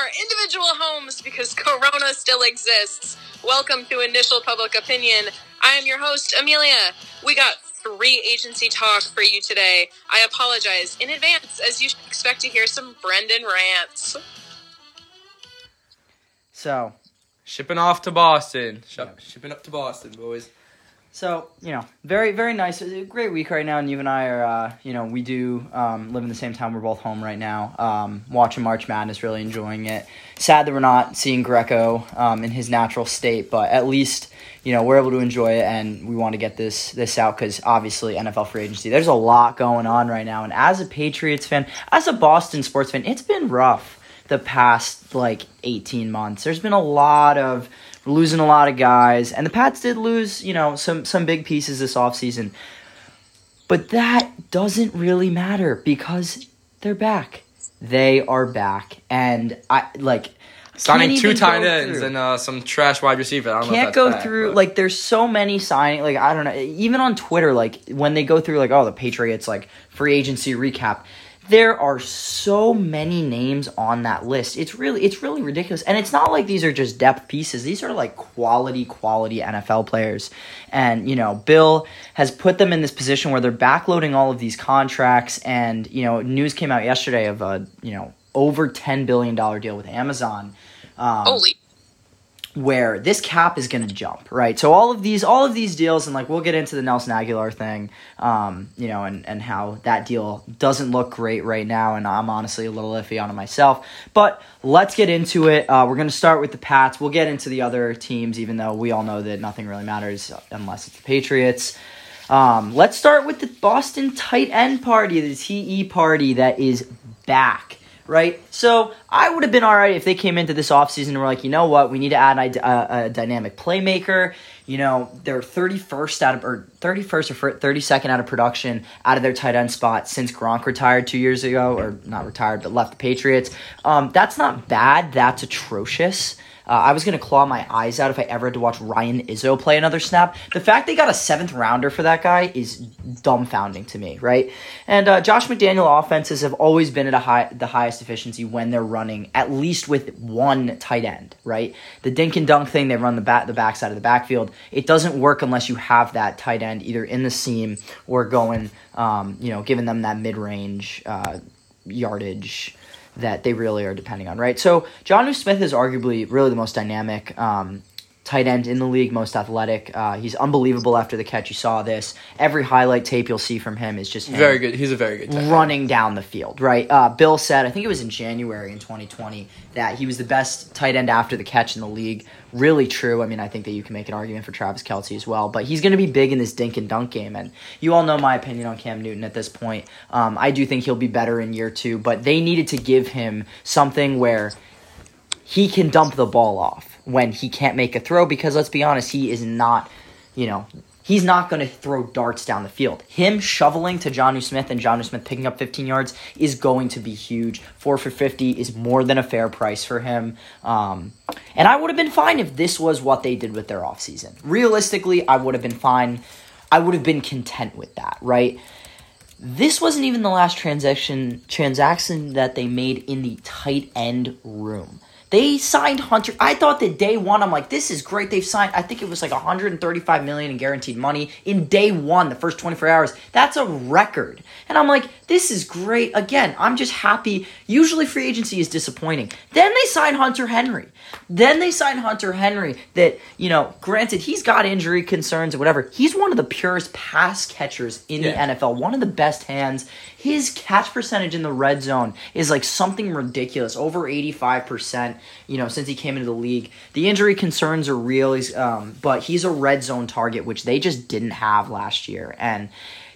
our individual homes because Corona still exists. Welcome to Initial Public Opinion. I am your host, Amelia. We got free agency talk for you today. I apologize in advance as you should expect to hear some Brendan rants. So, Shipping off to Boston. Ship, Shipping up to Boston, boys. So you know, very very nice, great week right now. And you and I are, uh, you know, we do um, live in the same town. We're both home right now, um, watching March Madness, really enjoying it. Sad that we're not seeing Greco um, in his natural state, but at least you know we're able to enjoy it, and we want to get this this out because obviously NFL free agency. There's a lot going on right now, and as a Patriots fan, as a Boston sports fan, it's been rough the past like 18 months. There's been a lot of we're losing a lot of guys, and the Pats did lose, you know, some some big pieces this offseason. But that doesn't really matter because they're back. They are back, and I like Signing two tight ends through. and uh, some trash wide receiver. I don't know if can't go bad, through but- like there's so many signing like I don't know even on Twitter like when they go through like oh the Patriots like free agency recap there are so many names on that list. It's really it's really ridiculous. And it's not like these are just depth pieces. These are like quality quality NFL players. And you know Bill has put them in this position where they're backloading all of these contracts. And you know news came out yesterday of a you know over 10 billion dollar deal with Amazon. Um, Holy. Where this cap is going to jump, right? So all of these, all of these deals, and like we'll get into the Nelson Agholor thing, um, you know, and and how that deal doesn't look great right now, and I'm honestly a little iffy on it myself. But let's get into it. Uh, we're going to start with the Pats. We'll get into the other teams, even though we all know that nothing really matters unless it's the Patriots. Um, let's start with the Boston tight end party, the TE party that is back right? So I would have been all right if they came into this offseason and were like, you know what, we need to add a, a, a dynamic playmaker. You know, they're 31st out of, or 31st or 32nd out of production out of their tight end spot since Gronk retired two years ago, or not retired, but left the Patriots. Um, that's not bad. That's atrocious. Uh, I was gonna claw my eyes out if I ever had to watch Ryan Izzo play another snap. The fact they got a seventh rounder for that guy is dumbfounding to me, right? And uh, Josh McDaniel offenses have always been at a high, the highest efficiency when they're running at least with one tight end, right? The dink and dunk thing, they run the back the backside of the backfield. It doesn't work unless you have that tight end either in the seam or going, um, you know, giving them that mid range uh, yardage that they really are depending on, right? So Jonnu Smith is arguably really the most dynamic um, tight end in the league, most athletic. Uh, he's unbelievable after the catch. You saw this. Every highlight tape you'll see from him is just him Very good. He's a very good. running down the field, right? Uh, Bill said, I think it was in January in 2020, that he was the best tight end after the catch in the league. Really true. I mean, I think that you can make an argument for Travis Kelce as well, but he's going to be big in this dink and dunk game. And you all know my opinion on Cam Newton at this point. Um, I do think he'll be better in year two, but they needed to give him something where he can dump the ball off when he can't make a throw because let's be honest, he is not, you know, he's not going to throw darts down the field. Him shoveling to Jonnu Smith and Jonnu Smith picking up 15 yards is going to be huge. Four for 50 is more than a fair price for him. Um, and I would have been fine if this was what they did with their offseason. Realistically, I would have been fine. I would have been content with that, right? This wasn't even the last transaction transaction that they made in the tight end room. They signed Hunter. I thought that day one, I'm like, this is great. They've signed. I think it was like 135 million in guaranteed money in day one, the first 24 hours. That's a record. And I'm like, this is great. Again, I'm just happy. Usually, free agency is disappointing. Then they sign Hunter Henry. Then they sign Hunter Henry. That you know, granted, he's got injury concerns or whatever. He's one of the purest pass catchers in Yeah. the NFL. One of the best hands. His catch percentage in the red zone is like something ridiculous, over 85%, you know, since he came into the league. The injury concerns are real, he's, um, but he's a red zone target, which they just didn't have last year. And,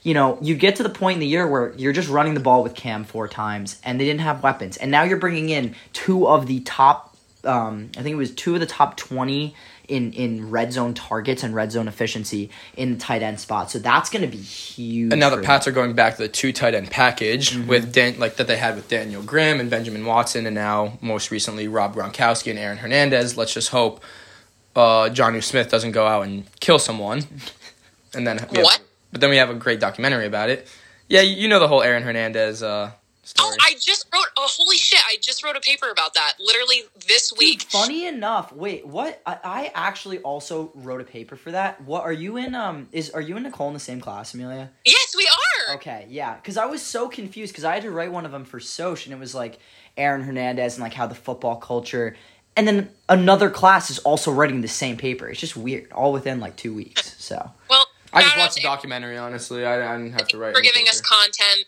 you know, you get to the point in the year where you're just running the ball with Cam four times, and they didn't have weapons. And now you're bringing in two of the top, um, I think it was two of the top 20 in in red zone targets and red zone efficiency in the tight end spot. So that's going to be huge. And now the for Pats are going back to the two tight end package Mm-hmm. with Dan, like that they had with Daniel Graham and Benjamin Watson, and now most recently Rob Gronkowski and Aaron Hernandez. Let's just hope uh, Jonnu Smith doesn't go out and kill someone, and then we have- What? but then we have a great documentary about it. Yeah, you you know the whole Aaron Hernandez uh, story. Oh, I just wrote. Oh, holy shit! I just wrote a paper about that. Literally this week. Dude, funny enough, wait, what? I, I actually also wrote a paper for that. What are you in? Um, is are you and Nicole in the same class, Amelia? Yes, we are. Okay, yeah, because I was so confused because I had to write one of them for Soch, and it was like Aaron Hernandez and like how the football culture, and then another class is also writing the same paper. It's just weird, all within like two weeks. So Well, I just watched the to documentary. Honestly, I, I didn't have to write. for any giving us content.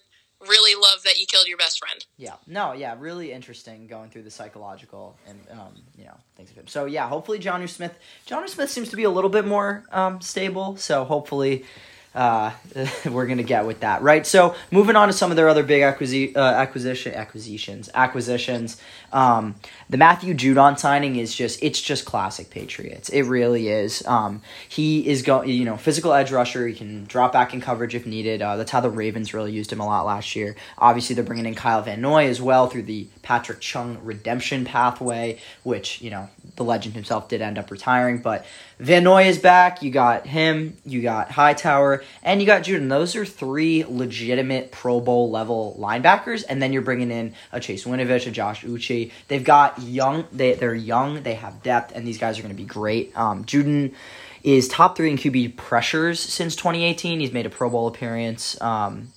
Really love that you killed your best friend. yeah, no, yeah, really interesting going through the psychological and um, you know things of him. So yeah, hopefully John Smith. John Smith seems to be a little bit more um, stable. So hopefully. Uh, we're gonna get with that, right? So moving on to some of their other big acquisi- uh, acquisition acquisitions acquisitions. Um, the Matthew Judon signing is just it's just classic Patriots. It really is. Um, he is going, you know, physical edge rusher. He can drop back in coverage if needed. Uh, that's how the Ravens really used him a lot last year. Obviously, they're bringing in Kyle Van Noy as well through the Patrick Chung redemption pathway, which you know the legend himself did end up retiring, but Van Noy is back. You got him. You got Hightower, and you got Judon. Those are three legitimate Pro Bowl level linebackers, and then you're bringing in a Chase Winovich, a Josh Uche. They've got young. They they're young. They have depth, and these guys are going to be great. Um, Judon is top three in QB pressures since 2018. He's made a Pro Bowl appearance, um,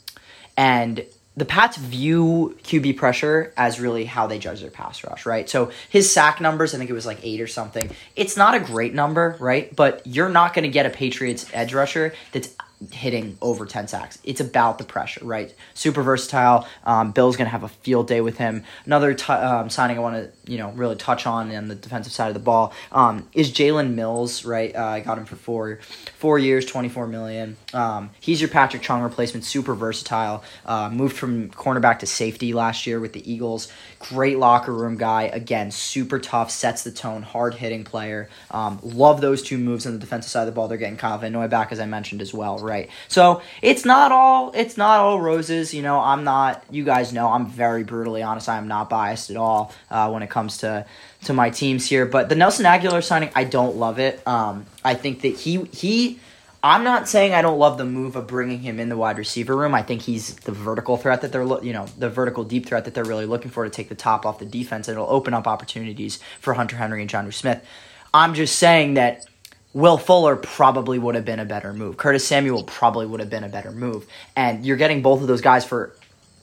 and the Pats view QB pressure as really how they judge their pass rush, right? So his sack numbers, I think it was like eight or something. It's not a great number, right? But you're not going to get a Patriots edge rusher that's hitting over 10 sacks. It's about the pressure, right? Super versatile. Um, Bill's going to have a field day with him. Another t- um, signing I want to, you know, really touch on on the defensive side of the ball um, is Jalen Mills, right? Uh, I got him for four, four years, 24 million. Um, he's your Patrick Chung replacement, super versatile. Uh, moved from cornerback to safety last year with the Eagles. Great locker room guy. Again, super tough, sets the tone, hard hitting player. Um, love those two moves on the defensive side of the ball. They're getting Kyle Van Noy back, as I mentioned as well, right? So it's not all it's not all roses. You know, I'm not. You guys know I'm very brutally honest. I am not biased at all uh, when it comes to to my teams here. But the Nelson Agholor signing, I don't love it. Um, I think that he he. I'm not saying I don't love the move of bringing him in the wide receiver room. I think he's the vertical threat that they're, lo- you know, the vertical deep threat that they're really looking for to take the top off the defense. It'll open up opportunities for Hunter Henry and John Smith. I'm just saying that Will Fuller probably would have been a better move. Curtis Samuel probably would have been a better move. And you're getting both of those guys for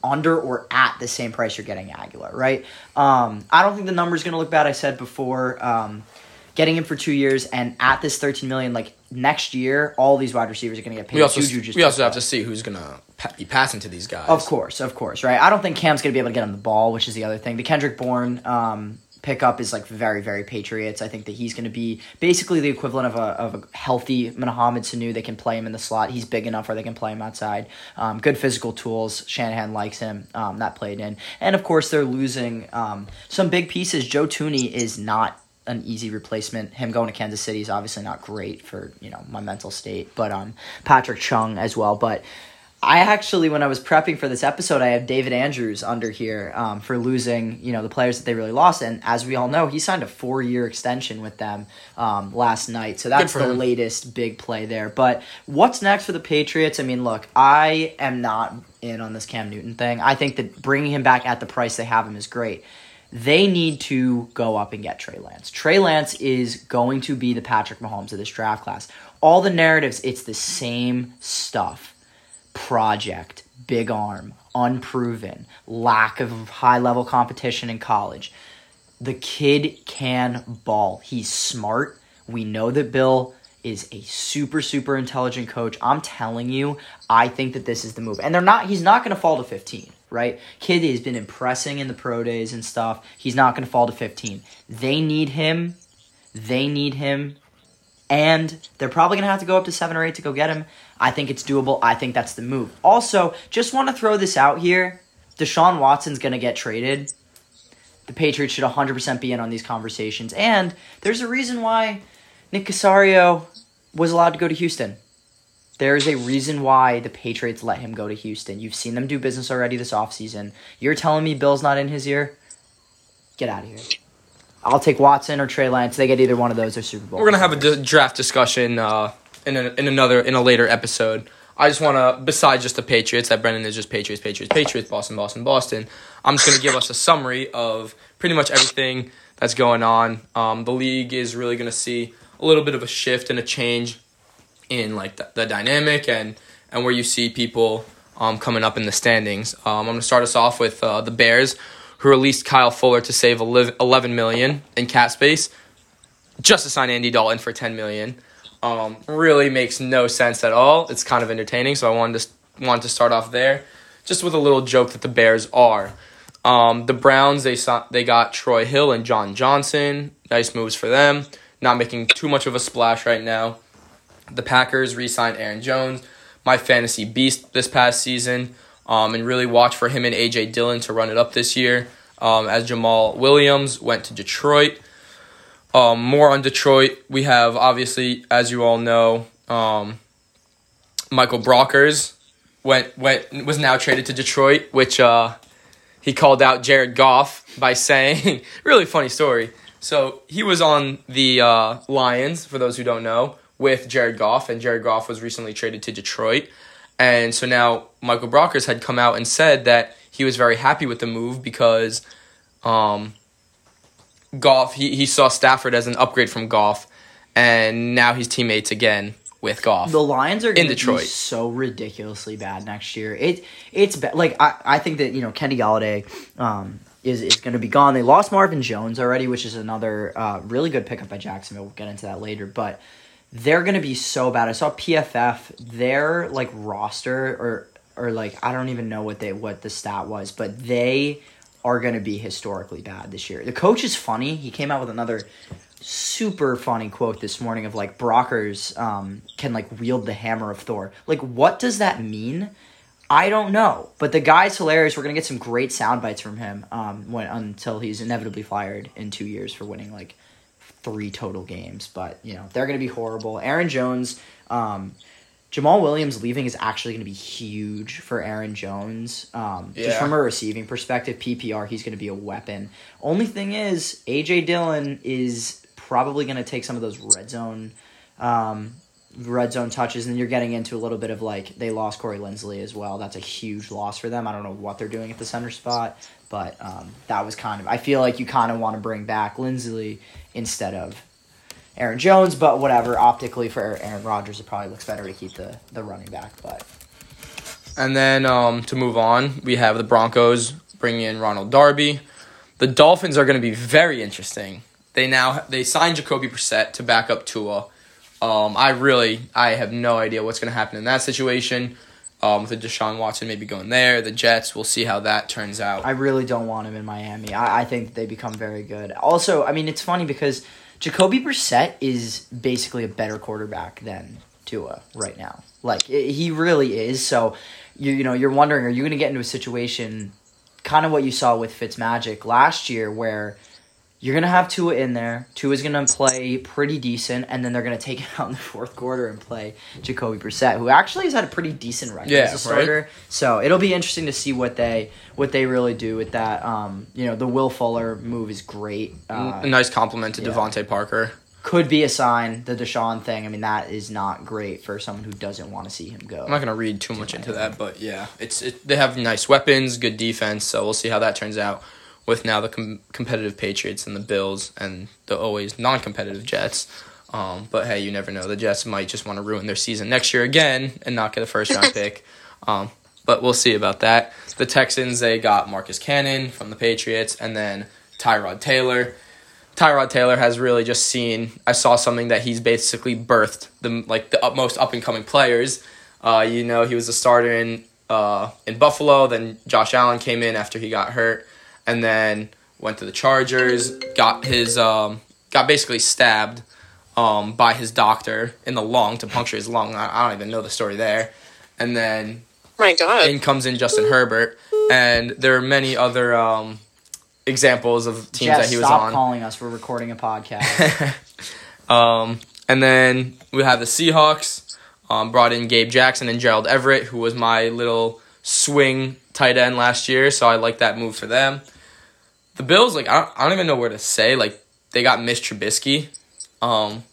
under or at the same price you're getting Agholor, right? Um, I don't think the number's going to look bad. I said before, um, getting him for two years and at this 13 million, like next year, all these wide receivers are going to get paid. We also we also have to see who's gonna pa- be passing to these guys. Of course, of course, right? I don't think Cam's going to be able to get him the ball, which is the other thing. The Kendrick Bourne um, pickup is like very, very Patriots. I think that he's going to be basically the equivalent of a, of a healthy Mohamed Sanu. They can play him in the slot. He's big enough where they can play him outside. Um, good physical tools. Shanahan likes him. Um, that played in. And of course, they're losing um, some big pieces. Joe Thuney is not an easy replacement. Him going to Kansas City is obviously not great for you know my mental state, but um, Patrick Chung as well. But I actually, when I was prepping for this episode, I have David Andrews under here um, for losing you know the players that they really lost, and as we all know, he signed a four year extension with them um, last night. So that's the him. latest big play there. But what's next for the Patriots? I mean, look, I am not in on this Cam Newton thing. I think that bringing him back at the price they have him is great they need to go up and get Trey Lance. Trey Lance is going to be the Patrick Mahomes of this draft class. All the narratives, it's the same stuff. Project, big arm, unproven, lack of high level competition in college. The kid can ball. He's smart. We know that Bill is a super super intelligent coach. I'm telling you, I think that this is the move. And they're not he's not going to fall to 15, right? Kid has been impressing in the pro days and stuff. He's not going to fall to 15. They need him. They need him. And they're probably going to have to go up to 7 or 8 to go get him. I think it's doable. I think that's the move. Also, just want to throw this out here. Deshaun Watson's going to get traded. The Patriots should 100% be in on these conversations. And there's a reason why Nick Caserio was allowed to go to Houston. There's a reason why the Patriots let him go to Houston. You've seen them do business already this offseason. You're telling me Bill's not in his ear? Get out of here. I'll take Watson or Trey Lance. They get either one of those or Super Bowl. We're gonna have a d- draft discussion uh, in a, in another in a later episode. I just want to, besides just the Patriots, that Brendan is just Patriots, Patriots, Patriots, Boston, Boston, Boston. I'm just to give us a summary of pretty much everything that's going on. Um, the league is really to see a little bit of a shift and a change in like the, the dynamic and and where you see people um, coming up in the standings. Um, I'm going to start us off with uh, the Bears, who released Kyle Fuller to save 11 million in cap space, just to sign Andy Dalton for 10 million. Um, really makes no sense at all. It's kind of entertaining, so I wanted to wanted to start off there, just with a little joke that the Bears are. Um, the Browns they saw, they got Troy Hill and John Johnson. Nice moves for them. Not making too much of a splash right now. The Packers re-signed Aaron Jones, my fantasy beast this past season, um, and really watch for him and AJ Dillon to run it up this year. Um, as Jamal Williams went to Detroit. Um, more on Detroit. We have obviously, as you all know, um, Michael Brockers went went was now traded to Detroit, which uh, he called out Jared Goff by saying, really funny story. So he was on the uh, Lions, for those who don't know, with Jared Goff, and Jared Goff was recently traded to Detroit. And so now Michael Brockers had come out and said that he was very happy with the move because um, Goff, he, he saw Stafford as an upgrade from Goff, and now he's teammates again with Goff. The Lions are going in to Detroit. be so ridiculously bad next year. It it's ba- like I, I think that you know Kenny Golladay um, is is going to be gone. They lost Marvin Jones already, which is another uh, really good pickup by Jacksonville. We'll get into that later, but they're to be so bad. I saw PFF their like roster or or like I don't even know what they what the stat was, but they are to be historically bad this year. The coach is funny. He came out with another super funny quote this morning of like Brockers um, can like wield the hammer of Thor. Like, what does that mean? I don't know, but the guy's hilarious. We're gonna get some great sound bites from him um, when until he's inevitably fired in two years for winning like three total games. But you know they're gonna be horrible. Aaron Jones, um, Jamal Williams leaving is actually gonna be huge for Aaron Jones. Um, Just from a receiving perspective, PPR he's gonna be a weapon. Only thing is, AJ Dillon is probably gonna take some of those red zone. Um, red zone touches, and you're getting into a little bit of like they lost Corey Linsley as well. That's a huge loss for them. I don't know what they're doing at the center spot, but um, that was kind of. I feel like you kind of want to bring back Linsley instead of Aaron Jones, but whatever. Optically for Aaron Rodgers, it probably looks better to keep the the running back. But And then um, to move on, we have the Broncos bringing in Ronald Darby. The Dolphins are going to be very interesting. They now they signed Jacoby Brissett to back up Tua. Um, I really I have no idea what's going to happen in that situation. Um, with the Deshaun Watson maybe going there, the Jets. We'll see how that turns out. I really don't want him in Miami. I, I think they become very good. Also, I mean, it's funny because Jacoby Brissett is basically a better quarterback than Tua right now. Like i he really is. So you you know you're wondering, are you going to get into a situation, kind of what you saw with Fitzmagic last year, where you're gonna have Tua in there. Tua's gonna play pretty decent, and then they're gonna take it out in the fourth quarter and play Jacoby Brissett, who actually has had a pretty decent record Yeah, as a right. starter. So it'll be interesting to see what they what they really do with that. Um, you know, the Will Fuller move is great. Uh, a nice compliment to yeah. DeVante Parker. could be a sign. The Deshaun thing. I mean, that is not great for someone who doesn't want to see him go. I'm not going to read too much into that, but yeah, it's it, they have nice weapons, good defense, so we'll see how that turns out with now the com- competitive Patriots and the Bills and the always non-competitive Jets. Um, but hey, you never know. The Jets might just want to ruin their season next year again and not get a first round pick. Um, but we'll see about that. The Texans they got Marcus Cannon from the Patriots and then Tyrod Taylor. Tyrod Taylor has really just seen. I saw something that he's basically birthed the like the most up and coming players. Uh, you know, he was a starter in uh, in Buffalo. Then Josh Allen came in after he got hurt, and then went to the Chargers. Got his um, got basically stabbed um, by his doctor in the lung to puncture his lung. I, I don't even know the story there. And then My God. in comes in Justin Herbert, and there are many other um, examples of teams Jess, that he was stop on. calling us. We're recording a podcast. Um, and then we have the Seahawks. Um, brought in Gabe Jackson and Gerald Everett, who was my little swing tight end last year. So I like that move for them. The Bills, like I don't, I don't even know where to say. Like they got Mitch Trubisky. Um,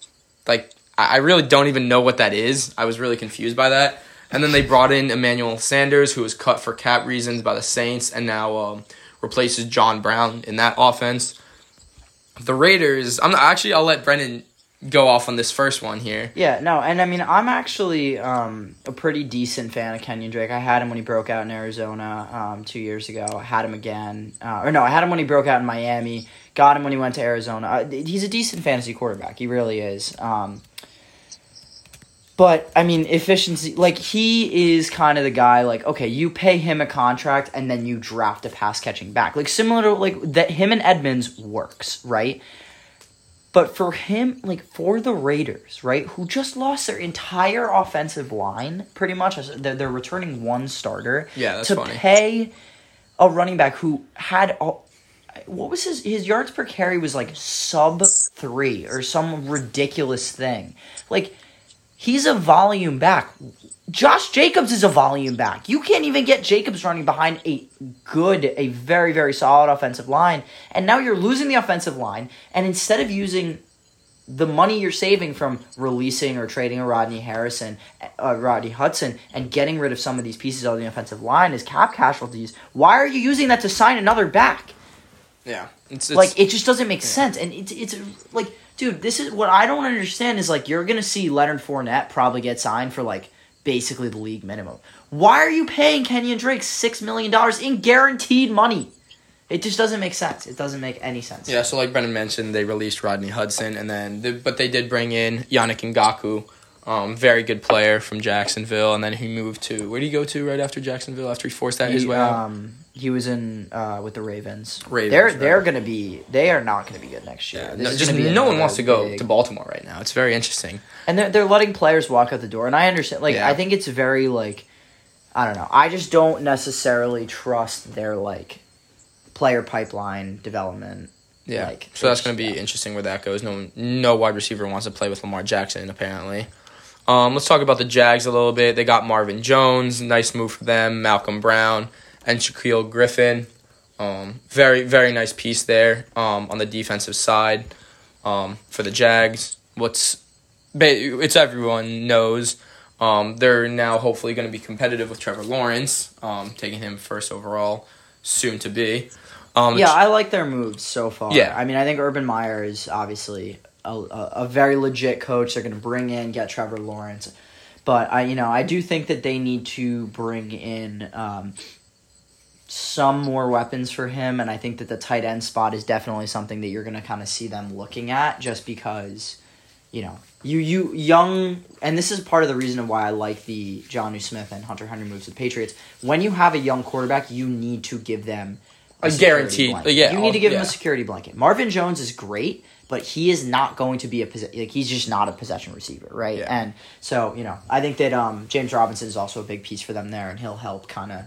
like I, I really don't even know what that is. I was really confused by that. And then they brought in Emmanuel Sanders, who was cut for cap reasons by the Saints, and now um, replaces John Brown in that offense. The Raiders, I'm not, actually, I'll let Brendan go off on this first one here. Yeah, no, and I mean, I'm actually um, a pretty decent fan of Kenyon Drake. I had him when he broke out in Arizona um, two years ago. I had him again, uh, or no, I had him when he broke out in Miami. Got him when he went to Arizona. Uh, he's a decent fantasy quarterback. He really is. Um, but I mean, efficiency. Like he is kind of the guy. Like okay, you pay him a contract and then you draft a pass catching back. Like similar to like that. Him and Edmonds works right. But for him, like for the Raiders, right, who just lost their entire offensive line, pretty much, they're, they're returning one starter. Yeah, that's to funny. pay a running back who had a, what was his his yards per carry was like sub three or some ridiculous thing. Like he's a volume back. Josh Jacobs is a volume back. You can't even get Jacobs running behind a good, a very, very solid offensive line. And now you're losing the offensive line. And instead of using the money you're saving from releasing or trading a Rodney Harrison, uh, Rodney Hudson, and getting rid of some of these pieces of the offensive line as cap casualties, why are you using that to sign another back? Yeah, it's, it's like it just doesn't make yeah. sense, and it's it's like, dude, this is what I don't understand is like you're gonna see Leonard Fournette probably get signed for like basically the league minimum. Why are you paying Kenyon Drake six million dollars in guaranteed money? It just doesn't make sense. It doesn't make any sense. Yeah, so like Brendan mentioned, they released Rodney Hudson, and then the, but they did bring in Yannick Ngakoue, um, very good player from Jacksonville, and then he moved to where did he go to right after Jacksonville after he forced that his way out? Um, he was in uh, with the Ravens. Ravens. They're right. they're gonna be they are not gonna be good next year. Yeah, no, just no one wants to go big- to Baltimore right now. It's very interesting. and they're they're letting players walk out the door. And I understand. Like Yeah. I think it's very like I don't know. I just don't necessarily trust their like player pipeline development. Yeah, Like, so that's going to be interesting where that goes. No, no wide receiver wants to play with Lamar Jackson apparently. Um, let's talk about the Jags a little bit. They got Marvin Jones, nice move for them. Malcolm Brown and Shaquille Griffin, um, very very nice piece there um, on the defensive side um, for the Jags. What's it's everyone knows. Um, they're now hopefully going to be competitive with Trevor Lawrence, um, taking him first overall, soon to be. Um, Yeah, I like their moves so far. Yeah. I mean, I think Urban Meyer is obviously a, a, a very legit coach. They're going to bring in, get Trevor Lawrence. But I, you know, I do think that they need to bring in um, some more weapons for him, and I think that the tight end spot is definitely something that you're going to kind of see them looking at, just because, you know, you you young, and this is part of the reason why I like the John Smith and Hunter Henry moves the Patriots. When you have a young quarterback, you need to give them A guaranteed- blanket. yeah, you need to give him yeah. a security blanket. Marvin Jones is great, but he is not going to be a posi- like he's just not a possession receiver, right? Yeah. And so you know, I think that um, James Robinson is also a big piece for them there, and he'll help kind of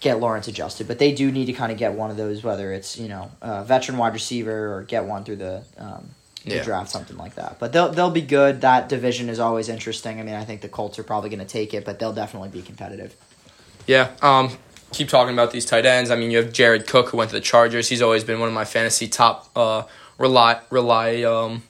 get Lawrence adjusted. But they do need to kind of get one of those, whether it's you know a veteran wide receiver or get one through the. Um, the Yeah. draft something like that, but they'll they'll be good. That division is always interesting. I mean, I think the Colts are probably going to take it, but they'll definitely be competitive. Yeah. Um, keep talking about these tight ends. I mean, you have Jared Cook who went to the Chargers. He's always been one of my fantasy top uh, rely rely um,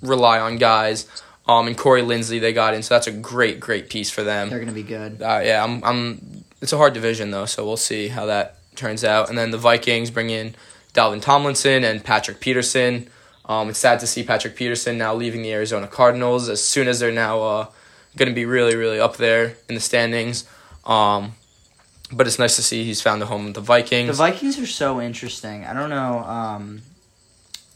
rely on guys. Um, and Corey Linsley they got in, so that's a great great piece for them. They're going to be good. Uh, yeah, I'm I'm. It's a hard division though, so we'll see how that turns out. And then the Vikings bring in Dalvin Tomlinson and Patrick Peterson. Um, it's sad to see Patrick Peterson now leaving the Arizona Cardinals as soon as they're now uh, going to be really really up there in the standings. Um, but it's nice to see he's found a home with the Vikings. The Vikings are so interesting. I don't know. Um,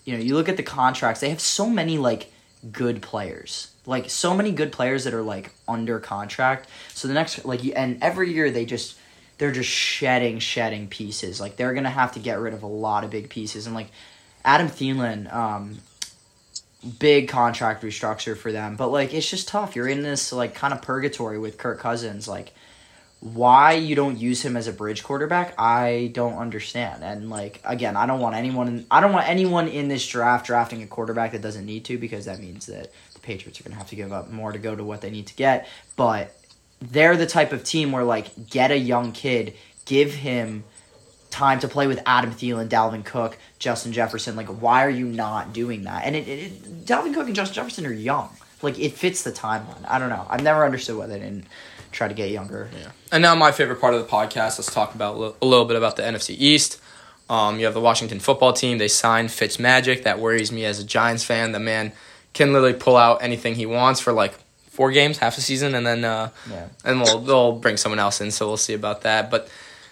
you know, you look at the contracts; they have so many like good players, like so many good players that are like under contract. So the next, like, and every year they just they're just shedding, shedding pieces. Like they're gonna have to get rid of a lot of big pieces, and like Adam Thielen, um, big contract restructure for them. But like it's just tough. You're in this like kind of purgatory with Kirk Cousins, like why you don't use him as a bridge quarterback, I don't understand. And like again, I don't want anyone I don't want anyone in this draft drafting a quarterback that doesn't need to because that means that Patriots are going to have to give up more to go to what they need to get. But they're the type of team where like get a young kid, give him time to play with Adam Thielen, Dalvin Cook, Justin Jefferson. Like, why are you not doing that? And it, it, it Dalvin Cook and Justin Jefferson are young. Like, it fits the timeline. I don't know. I've never understood why they didn't try to get younger. Yeah. And now my favorite part of the podcast. Let's talk about a little bit about the NFC East. Um, you have the Washington football team. They signed Fitz Magic. That worries me as a Giants fan. The man can literally pull out anything he wants for like four games, half a season, and then uh, Yeah. and we'll they'll bring someone else in. So we'll see about that. But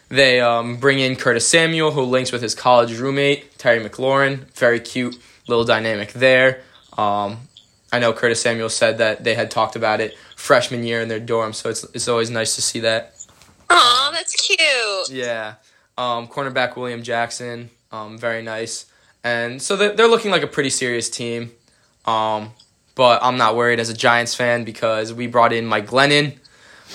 they um, bring in Curtis Samuel, who links with his college roommate Terry McLaurin. Very cute little dynamic there. Um, I know Curtis Samuel said that they had talked about it freshman year in their dorm, so it's it's always nice to see that. Oh, that's cute. Yeah. Um, cornerback William Jackson, um, very nice. And so they're, they're looking like a pretty serious team. Um, but I'm not worried as a Giants fan because we brought in Mike Glennon,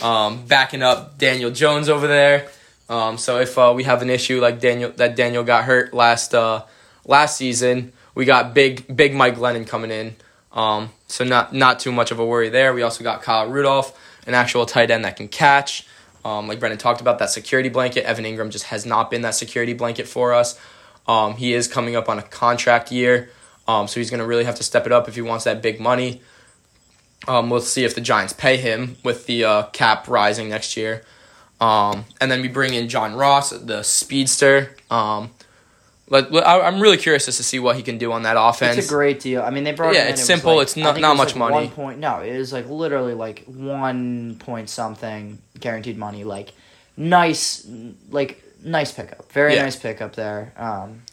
um, backing up Daniel Jones over there. Um, so if uh, we have an issue like Daniel that Daniel got hurt last uh, last season, we got big big Mike Glennon coming in. Um, so not not too much of a worry there. We also got Kyle Rudolph, an actual tight end that can catch. Um, like Brendan talked about, that security blanket. Evan Engram just has not been that security blanket for us. Um, he is coming up on a contract year, um, so he's going to really have to step it up if he wants that big money. Um, we'll see if the Giants pay him with the uh, cap rising next year. Um, and then we bring in John Ross, the speedster. Um, but but I- I'm really curious just to see what he can do on that offense. It's a great deal. I mean, they brought. Yeah, it's it simple, like- it's not- not it much like money. One point. No, it was like literally like one point something guaranteed money. Like nice, like nice pickup. Very Yeah. nice pickup there. Um,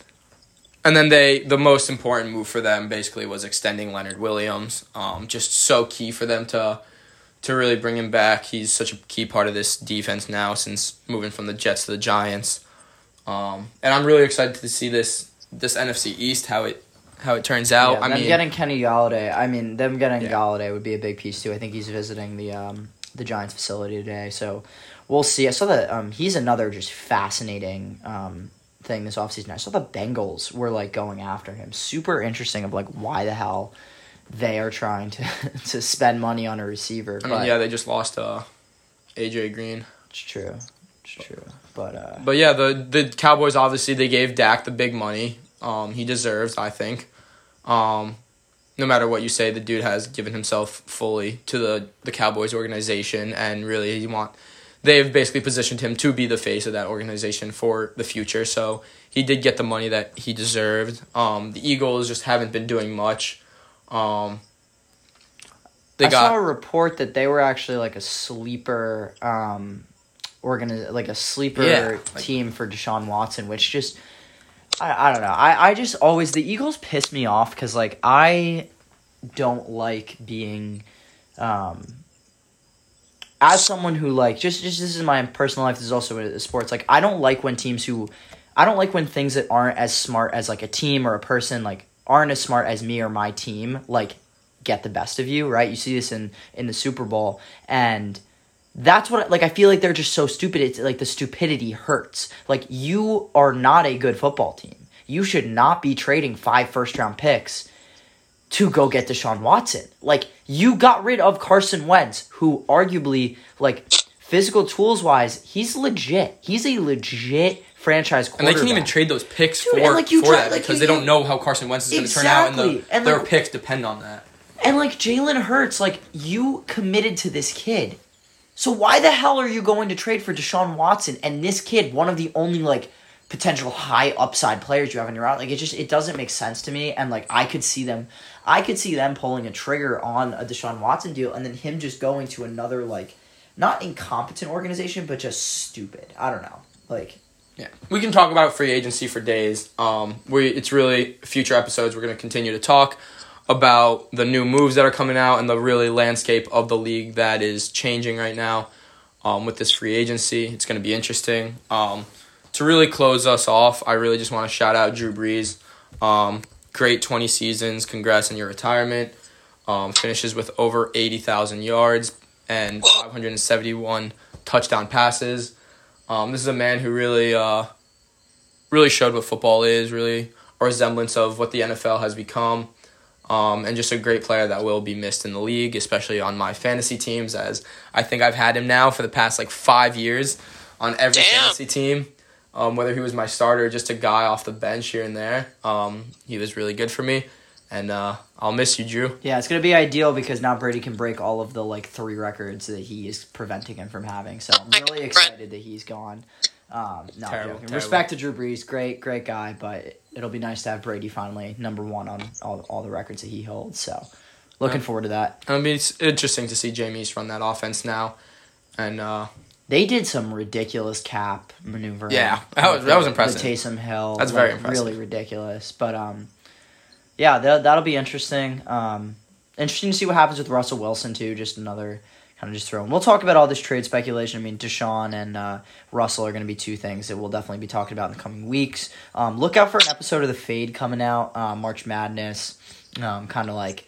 And then they, the most important move for them basically was extending Leonard Williams. Um, just so key for them to, to really bring him back. He's such a key part of this defense now since moving from the Jets to the Giants. Um, and I'm really excited to see this this NFC East how it how it turns out. yeah, I them mean, getting Kenny Golladay. I mean, them getting Yeah. Golladay would be a big piece too. I think he's visiting the um the Giants facility today, so we'll see. I saw that um he's another just fascinating um thing this offseason. I saw the Bengals were like going after him. Super interesting of like why the hell they are trying to to spend money on a receiver. I mean, but yeah, they just lost uh, AJ Green. it's true. It's true. But uh But yeah, the the Cowboys obviously they gave Dak the big money. Um, he deserves, I think. Um, no matter what you say, the dude has given himself fully to the the Cowboys organization, and really, he want they've basically positioned him to be the face of that organization for the future. So he did get the money that he deserved. Um, the Eagles just haven't been doing much. Um, they I got saw a report that they were actually like a sleeper um organi- like a sleeper Yeah, like- team for Deshaun Watson, which just I, I don't know. I, I just always the Eagles piss me off because like I don't like being um as someone who like just just this is my personal life. This is also sports. Like I don't like when teams who I don't like when things that aren't as smart as like a team or a person like aren't as smart as me or my team like get the best of you. Right? You see this in in the Super Bowl and that's what like I feel like they're just so stupid. It's like the stupidity hurts. Like you are not a good football team. You should not be trading five first round picks to go get Deshaun Watson. Like you got rid of Carson Wentz, who arguably like physical tools wise, he's legit. He's a legit franchise and they can't even trade those picks Dude, for, like, you for try- that like, because you- they don't know how Carson Wentz is going to turn out, and, Exactly. the, And, their like- picks depend on that. And like Jalen Hurts, like you committed to this kid. So why the hell are you going to trade for Deshaun Watson and this kid, one of the only like potential high upside players you have in your route? Like it just it doesn't make sense to me. And like I could see them, I could see them pulling a trigger on a Deshaun Watson deal and then him just going to another like not incompetent organization but just stupid. I don't know. Like Yeah, we can talk about free agency for days. Um, we it's really future episodes. We're to continue to talk about the new moves that are coming out and the really landscape of the league that is changing right now. Um, with this free agency, it's going to be interesting. Um, to really close us off, I really just want to shout out Drew Brees. Um, great twenty seasons. Congrats on your retirement. Um, finishes with over eighty thousand yards and five hundred and seventy-one touchdown passes. Um, this is a man who really, uh, really showed what football is, really a resemblance of what the NFL has become, um, and just a great player that will be missed in the league, especially on my fantasy teams, as I think I've had him now for the past like five years on every Damn. fantasy team. Um, whether he was my starter or just a guy off the bench here and there, um, he was really good for me. and uh, I'll miss you, Drew. Yeah, it's gonna be ideal because now Brady can break all of the like three records that he is preventing him from having. So I'm really excited that he's gone. Um, no, I'm Terrible, terrible. Respect to Drew Brees, great, great guy, but it'll be nice to have Brady finally number one on all all the records that he holds. So looking Yeah. forward to that. I mean, it's interesting to see Jameis run that offense now, and uh, They did some ridiculous cap maneuvering. Yeah, that was- that was The- impressive. The Taysom Hill. That's very impressive. Really ridiculous, but um, yeah, that that'll be interesting. Um, interesting to see what happens with Russell Wilson too. Just another kind of just throw. And We'll talk about all this trade speculation. I mean, Deshaun and uh, Russell are going to be two things that we'll definitely be talking about in the coming weeks. Um, look out for an episode of the Fade coming out. Uh, March Madness, um, kind of like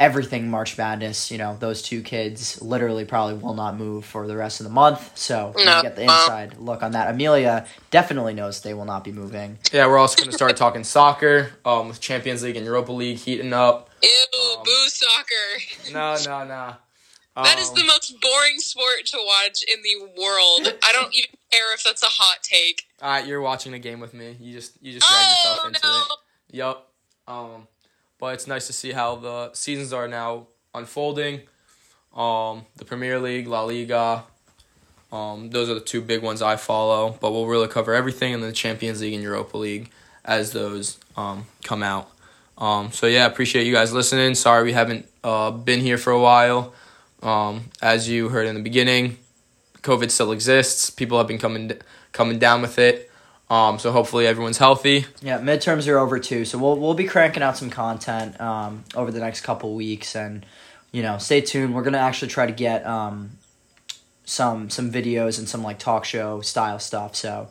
everything March Madness. You know, those two kids literally probably will not move for the rest of the month. So you No. get the inside look on that. Amelia definitely knows they will not be moving. yeah, we're also going to start talking soccer um, with Champions League and Europa League heating up. Ew, Um, boo soccer. No, no, no. That is Um, the most boring sport to watch in the world. I don't even care if that's a hot take. All right, you're watching the game with me. You just you just drag yourself Oh into no! it. Yep. Um, but it's nice to see how the seasons are now unfolding. Um, the Premier League, La Liga. Um, those are the two big ones I follow. But we'll really cover everything in the Champions League and Europa League as those um, come out. Um, so yeah, appreciate you guys listening. Sorry we haven't uh, been here for a while. Um, as you heard in the beginning, COVID still exists. People have been coming coming down with it. Um, so hopefully everyone's healthy. Yeah, midterms are over too, so we'll we'll be cranking out some content um, over the next couple weeks, and you know, stay tuned. We're gonna actually try to get um, some some videos and some like talk show style stuff. So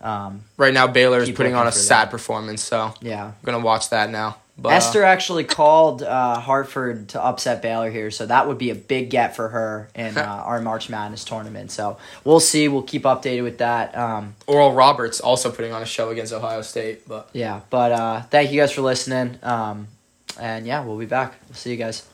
um, Right now, Baylor is putting on a sad that. performance, so yeah, I'm gonna watch that now. But, uh, Esther actually called uh, Hartford to upset Baylor here, so that would be a big get for her in uh, our March Madness tournament. So we'll see. We'll keep updated with that. Um, Oral Roberts also putting on a show against Ohio State, but yeah, but uh, thank you guys for listening. Um, and yeah, we'll be back. We'll see you guys.